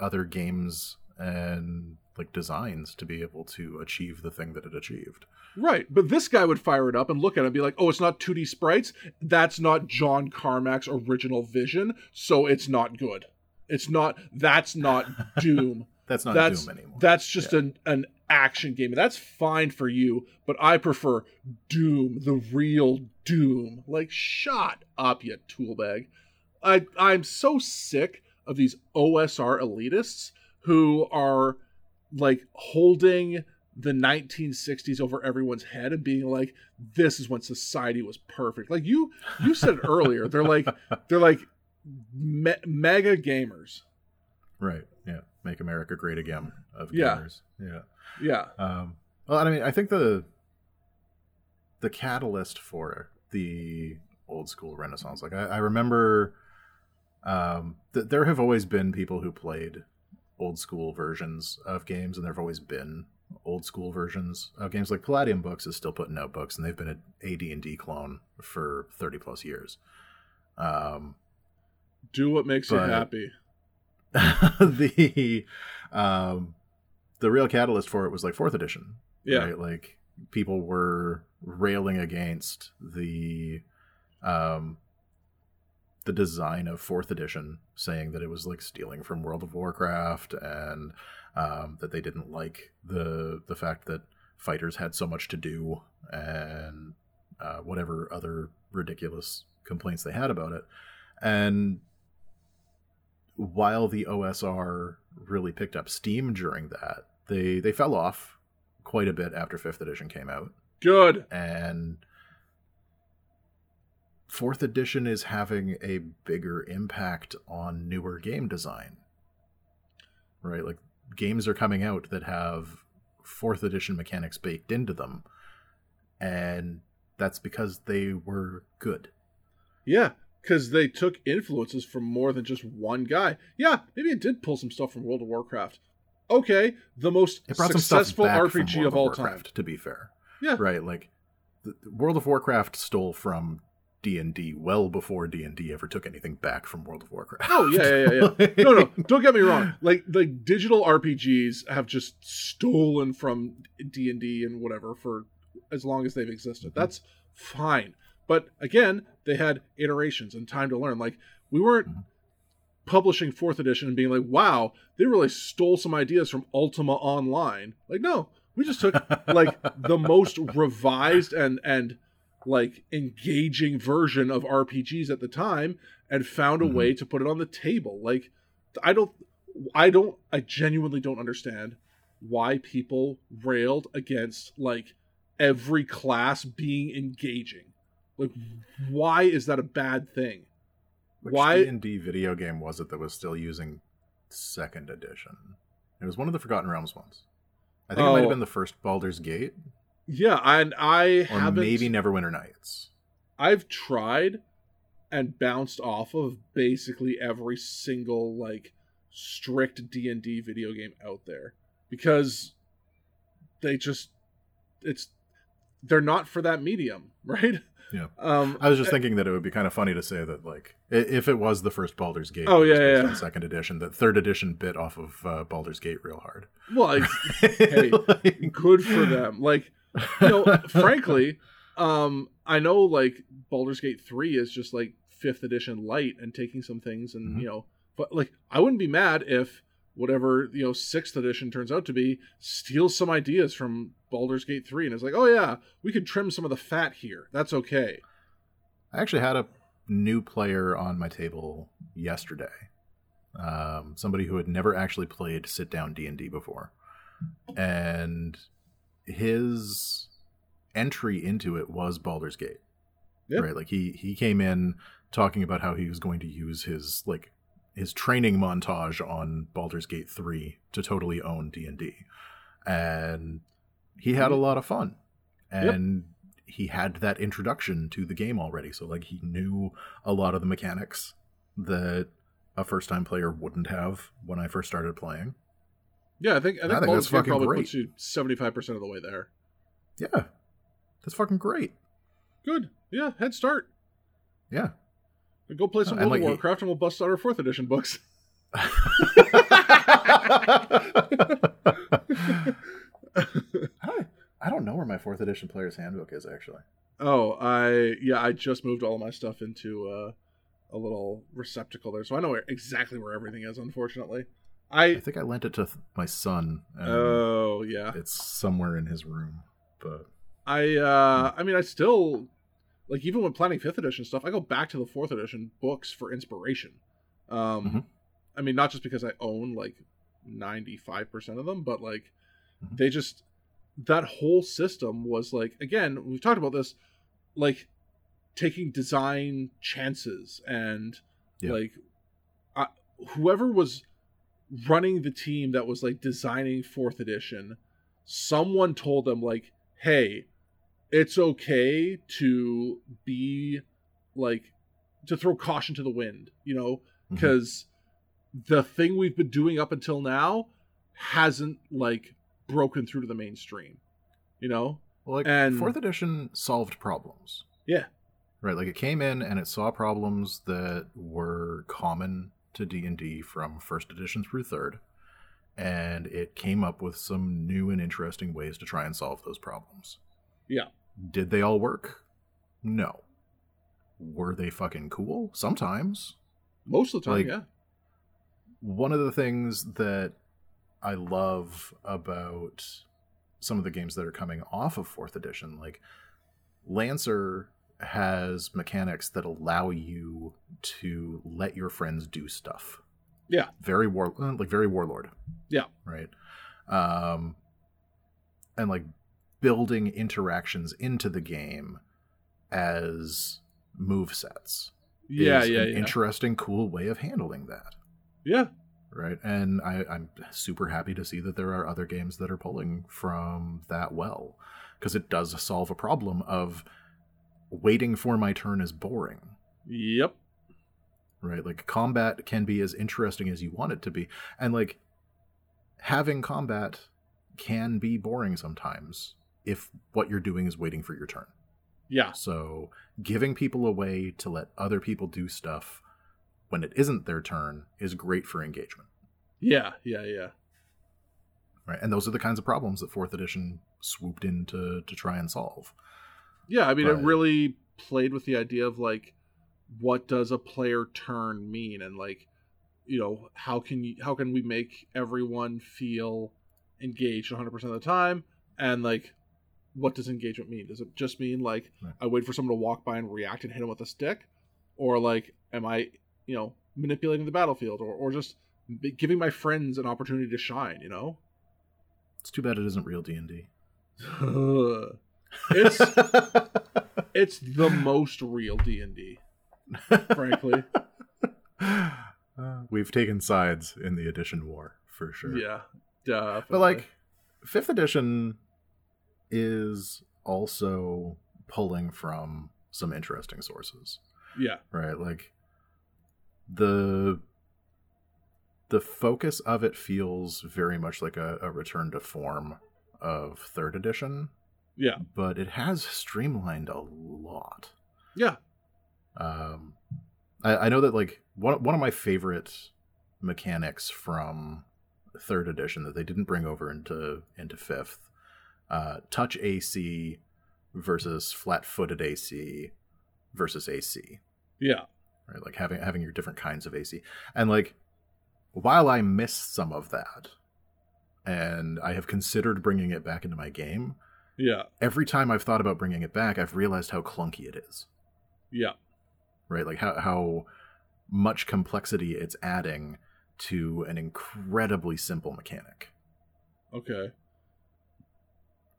other games and like designs to be able to achieve the thing that it achieved. Right, but this guy would fire it up and look at it and be like, "Oh, it's not 2D sprites. That's not John Carmack's original vision, so it's not good. It's not. That's not Doom. That's not that's Doom anymore. that's just an an action game. That's fine for you, but I prefer Doom, the real Doom. Like, shut up, you toolbag. I I'm so sick of these OSR elitists who are like holding the 1960s over everyone's head and being like this is when society was perfect like you you said it earlier they're like they're like me- mega gamers right. Yeah. Make America great again of Yeah. gamers. Yeah. yeah Um, well, I mean, I think the the catalyst for the old school Renaissance, like I, I remember, um, th- there have always been people who played old school versions of games, and there have always been old school versions of games. Like Palladium Books is still putting out books, and they've been an AD and D clone for thirty plus years. Um, do what makes you happy the um the real catalyst for it was like fourth edition. Yeah. Right? Like people were railing against the um the design of fourth edition, saying that it was like stealing from World of Warcraft and um, that they didn't like the the fact that fighters had so much to do and uh, whatever other ridiculous complaints they had about it. And while the OSR really picked up steam during that, they they fell off quite a bit after fifth edition came out, Good. and fourth edition is having a bigger impact on newer game design. Right, like games are coming out that have fourth edition mechanics baked into them, and that's because they were good. Yeah, because they took influences from more than just one guy. Yeah, maybe it did pull some stuff from World of Warcraft. Okay, the most It brought some stuff successful RPG World of all Warcraft, time. To be fair, Yeah. right? Like World of Warcraft stole from D and D well before D and D ever took anything back from World of Warcraft. Oh yeah, yeah, yeah, yeah. No, no, don't get me wrong. Like the digital RPGs have just stolen from D and D and whatever for as long as they've existed. That's fine. But again, they had iterations and time to learn. Like we weren't Mhm. publishing fourth edition and being like, "Wow, they really stole some ideas from Ultima Online." Like, no, we just took like the most revised and and like engaging version of RPGs at the time and found a Mhm. way to put it on the table. Like I don't I don't I genuinely don't understand why people railed against like every class being engaging. Like why is that a bad thing? Which Why- D and D video game was it that was still using second edition? It was one of the Forgotten Realms ones. I think it might Oh. have been the first Baldur's Gate, Yeah, and I or haven't maybe Neverwinter Nights. I've tried and bounced off of basically every single like strict D&D video game out there because they just it's they're not for that medium, right? Yeah. Um I was just thinking that it would be kind of funny to say that, like, if it was the first Baldur's Gate, Oh, yeah, yeah. second edition, that third edition bit off of uh, Baldur's Gate real hard. well, it's Hey. good for them. Like, you know, frankly, um I know like Baldur's Gate 3 is just like 5th edition light and taking some things and, Mhm. you know, but like I wouldn't be mad if whatever, you know, 6th edition turns out to be steals some ideas from Baldur's Gate 3 and it's like, "Oh yeah, we could trim some of the fat here. That's okay." I actually had a new player on my table yesterday. Um, somebody who had never actually played sit down D and D before, and his entry into it was Baldur's Gate. Yeah. Right, like he he came in talking about how he was going to use his like his training montage on Baldur's Gate three to totally own D and he had a lot of fun, Yep. and he had that introduction to the game already. So like he knew a lot of the mechanics that a first time player wouldn't have when I first started playing. Yeah, I think I think, I think Baldur's Gate probably great. puts you 75% of the way there. Yeah, that's fucking great. Good. Yeah, head start. Yeah. Go play some And, World like, of Warcraft and we'll bust out our 4th edition books. I don't, I don't know where my fourth edition player's handbook is actually. Oh, I yeah, I just moved all of my stuff into uh, a little receptacle there, so I know where, exactly where everything is. Unfortunately, I I think I lent it to th- my son. Oh yeah, it's somewhere in his room. But I uh, I mean, I still like even when planning fifth edition stuff, I go back to the fourth edition books for inspiration. Um, Mhm. I mean, not just because I own like ninety five percent of them, but like Mhm. they just that whole system was like again we've talked about this like taking design chances and Yeah. like I, whoever was running the team that was like designing fourth edition someone told them like hey it's okay to be like to throw caution to the wind you know mm-hmm. because the thing we've been doing up until now hasn't like broken through to the mainstream you know well, like And- fourth edition solved problems. Yeah. Right, like it came in and it saw problems that were common to D and D from first edition through third, and it came up with some new and interesting ways to try and solve those problems. Yeah. Did they all work? No. Were they fucking cool? Sometimes. Most of the time, Like- yeah. One of the things that I love about some of the games that are coming off of fourth edition, like Lancer has mechanics that allow you to let your friends do stuff. Yeah. Very war uh, like very warlord. Yeah. Right. Um and like building interactions into the game as move sets. Yeah, yeah, an yeah. interesting, cool way of handling that yeah. right? And I, I'm super happy to see that there are other games that are pulling from that well, because it does solve a problem of waiting for my turn is boring, Yep. right? Like combat can be as interesting as you want it to be, and like having combat can be boring sometimes if what you're doing is waiting for your turn. Yeah. So giving people a way to let other people do stuff when it isn't their turn is great for engagement. Yeah. Yeah. Yeah. right and those are the kinds of problems that fourth edition swooped in to, to try and solve Yeah. I mean, Right. it really played with the idea of like, what does a player turn mean, and like, you know, how can you how can we make everyone feel engaged 100 percent of the time, and like, what does engagement mean? Does it just mean like Right. I wait for someone to walk by and react and hit him with a stick, or like, am I, you know, manipulating the battlefield, or or just giving my friends an opportunity to shine? You know. it's too bad it isn't real d&d it's it's the most real D and D, frankly. We've taken sides in the edition war for sure. Yeah, definitely. but like fifth edition is also pulling from some interesting sources. Yeah, right? Like the the focus of it feels very much like a, a return to form of third edition yeah, but it has streamlined a lot. Yeah, um i, I know that like one, one of my favorite mechanics from third edition that they didn't bring over into into fifth uh touch ac versus flat-footed ac versus ac yeah, right? Like having having your different kinds of AC. And like while I miss some of that and I have considered bringing it back into my game, yeah, every time I've thought about bringing it back, I've realized how clunky it is. yeah, Right? Like how how much complexity it's adding to an incredibly simple mechanic. okay,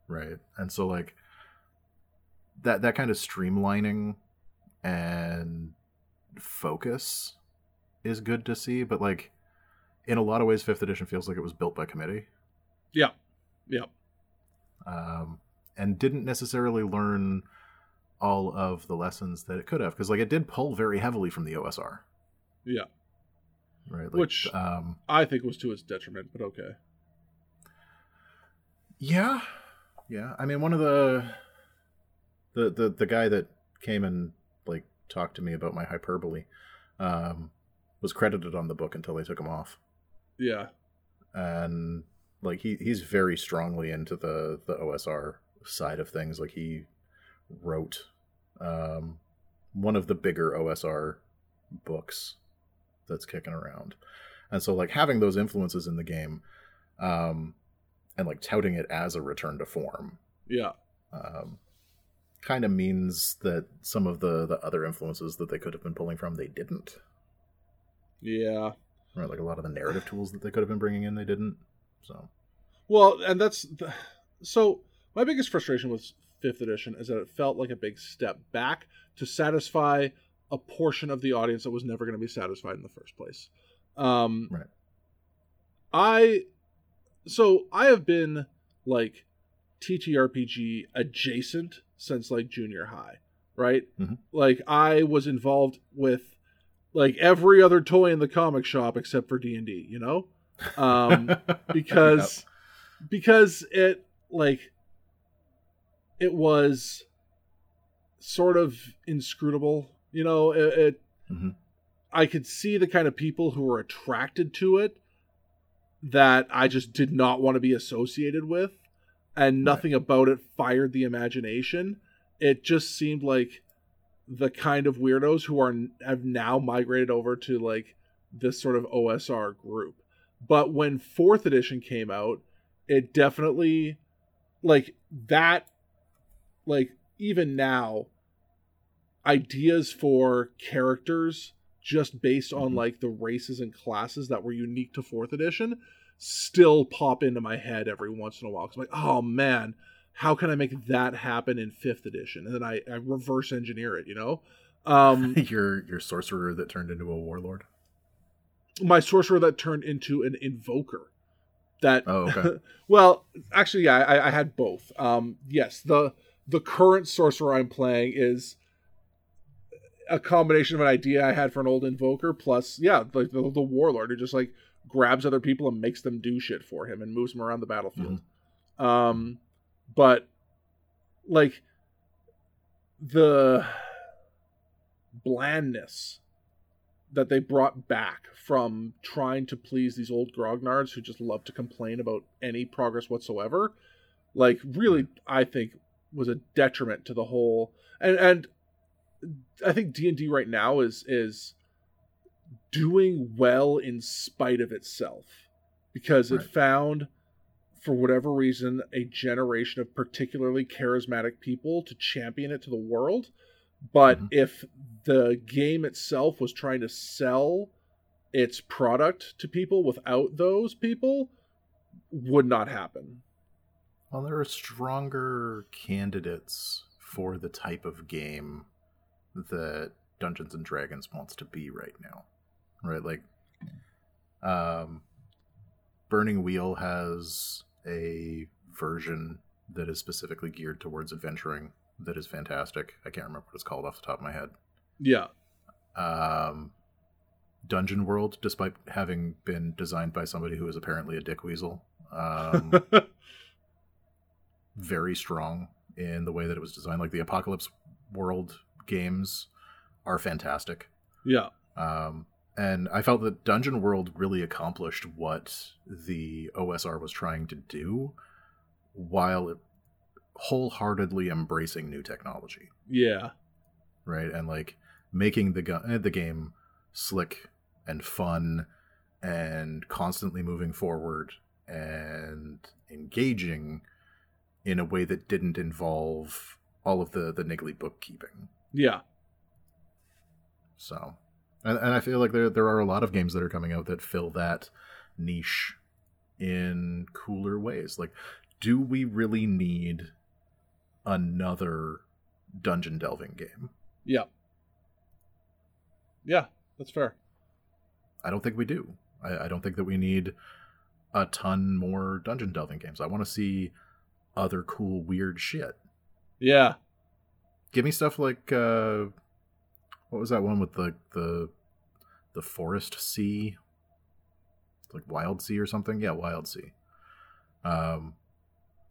right? And so like that that kind of streamlining and focus is good to see but like in a lot of ways fifth edition feels like it was built by committee. Yeah, yeah, um, and didn't necessarily learn all of the lessons that it could have because like it did pull very heavily from the osr yeah. right like, Which- um I think was to its detriment, but okay. Yeah, yeah. I mean, one of the the the the guy that came and like talked to me about my hyperbole um, was credited on the book until they took him off, Yeah, and like he he's very strongly into the the OSR side of things. Like he wrote um, one of the bigger OSR books that's kicking around, and so like having those influences in the game. Um, and like touting it as a return to form yeah, um, kind of means that some of the the other influences that they could have been pulling from they didn't yeah. right like a lot of the narrative tools that they could have been bringing in they didn't so Well, and that's the, so. My biggest frustration with fifth edition is that it felt like a big step back to satisfy a portion of the audience that was never going to be satisfied in the first place. Um, Right. I so I have been like TTRPG adjacent since like junior high, right? Mhm. Like I was involved with like every other toy in the comic shop except for D and D, you know, um, because because it like it was sort of inscrutable, you know. It, it Mhm. I could see the kind of people who were attracted to it that I just did not want to be associated with, and nothing about it fired the imagination. It just seemed like the kind of weirdos who are have now migrated over to like this sort of OSR group. But when fourth edition came out, it definitely like that like even now ideas for characters just based on Mhm. like the races and classes that were unique to fourth edition still pop into my head every once in a while because i'm like oh man how can i make that happen in fifth edition and then i, I reverse engineer it you know um your your sorcerer that turned into a warlord. my sorcerer that turned into an invoker that Oh, okay. well actually yeah I, I had both um yes the the current sorcerer i'm playing is a combination of an idea i had for an old invoker plus yeah like the, the warlord who just like grabs other people and makes them do shit for him and moves them around the battlefield. Um but like the blandness that they brought back from trying to please these old grognards who just love to complain about any progress whatsoever like really i think was a detriment to the whole and and i think d&d right now is is doing well in spite of itself because Right. it found for whatever reason a generation of particularly charismatic people to champion it to the world but Mhm. if the game itself was trying to sell its product to people without those people would not happen Well, there are stronger candidates for the type of game that Dungeons and Dragons wants to be right now. Right? Like um Burning Wheel has a version that is specifically geared towards adventuring that is fantastic. I can't remember what it's called off the top of my head. yeah Um Dungeon World, despite having been designed by somebody who is apparently a dick weasel, um, very strong in the way that it was designed. Like the Apocalypse World games are fantastic. yeah Um, and I felt that Dungeon World really accomplished what the OSR was trying to do while it wholeheartedly embracing new technology, yeah right? And like making the gu- eh, the game slick and fun and constantly moving forward and engaging in a way that didn't involve all of the the niggly bookkeeping. yeah So, and, and I feel like there there are a lot of games that are coming out that fill that niche in cooler ways. Like, do we really need another dungeon delving game? yeah yeah that's fair I don't think we do. I, I don't think that we need a ton more dungeon delving games. I want to see other cool weird shit. yeah Give me stuff like uh what was that one with the the the forest sea? Like Wildsea or something? Yeah, Wildsea. Um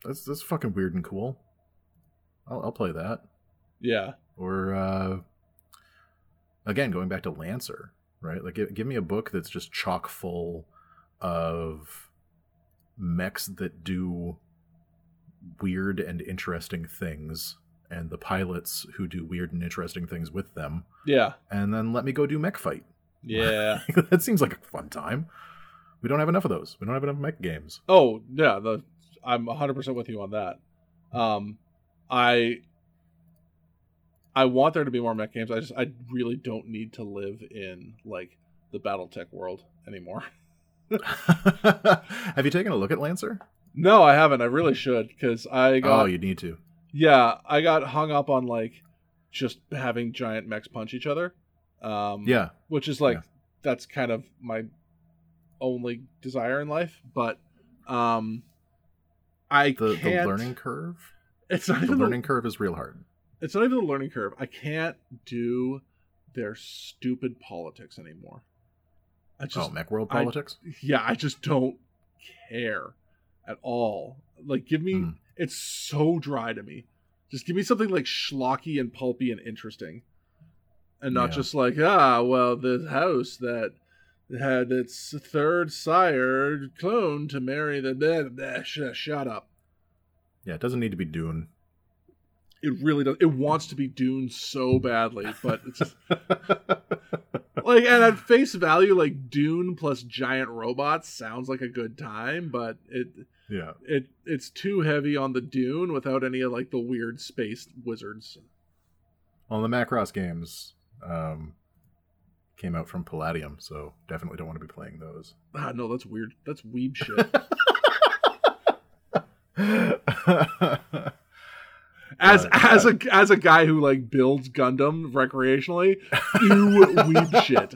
that's that's fucking weird and cool. I'll I'll play that. yeah Or uh again, going back to Lancer, right? Like give, give me a book that's just chock full of mechs that do weird and interesting things and the pilots who do weird and interesting things with them. Yeah. And then let me go do mech fight. Yeah. That seems like a fun time. We don't have enough of those. We don't have enough mech games. Oh yeah, the I'm 100 percent with you on that. Um, I I want there to be more mech games. I just I really don't need to live in like the BattleTech world anymore. have you taken a look at lancer No, I haven't. I really should because I got oh you need to yeah I got hung up on like just having giant mechs punch each other. Um, yeah which is like Yeah. that's kind of my only desire in life, but um, I the, the learning curve It's not the learning curve is real hard it's not even the learning curve. I can't do their stupid politics anymore. I just oh mech world I- politics yeah, I just don't care at all. Like give me Hmm. it's so dry to me. Just give me something like schlocky and pulpy and interesting. And not Yeah. just like, ah, well, the house that had its third sire cloned to marry the. Blah, blah, sh- shut up. Yeah, it doesn't need to be Dune. It really does. It wants to be Dune so badly, but it's just, like, and at face value, like Dune plus giant robots sounds like a good time, but it yeah. it it's too heavy on the Dune without any of like the weird space wizards. Well, the Macross games um, came out from Palladium, so definitely don't want to be playing those. Ah, no, that's weird. That's weeb shit. as Uh, as a as a guy who like builds Gundam recreationally, you weeb shit.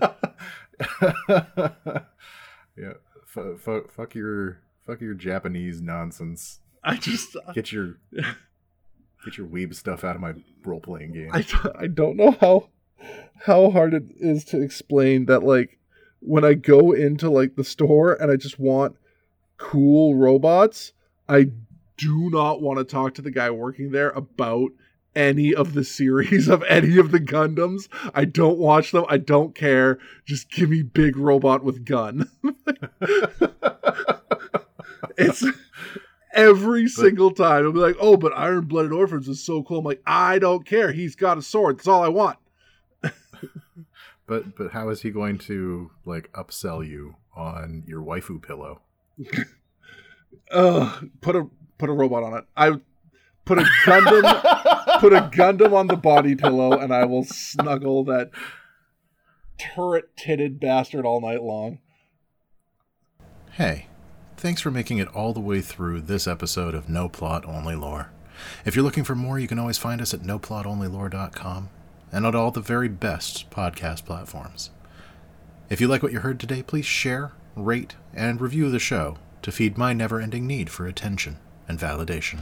yeah, f- f- fuck your fuck your Japanese nonsense. I just Get your get your weeb stuff out of my role playing game. I I don't know how how hard it is to explain that like when I go into like the store and I just want cool robots, I do not want to talk to the guy working there about any of the series of any of the Gundams. I don't watch them. I don't care. Just give me big robot with gun. it's every single time. Be like, oh, but Iron Blooded Orphans is so cool. I'm like, I don't care. He's got a sword. That's all I want. but but how is he going to like upsell you on your waifu pillow? Ugh, put a put a robot on it. I put a Gundam put a Gundam on the body pillow and I will snuggle that turret titted bastard all night long. Hey, thanks for making it all the way through this episode of No Plot Only Lore. If you're looking for more, you can always find us at noplotonlylore.com and on all the very best podcast platforms. If you like what you heard today, please share, rate, and review the show to feed my never ending need for attention and validation.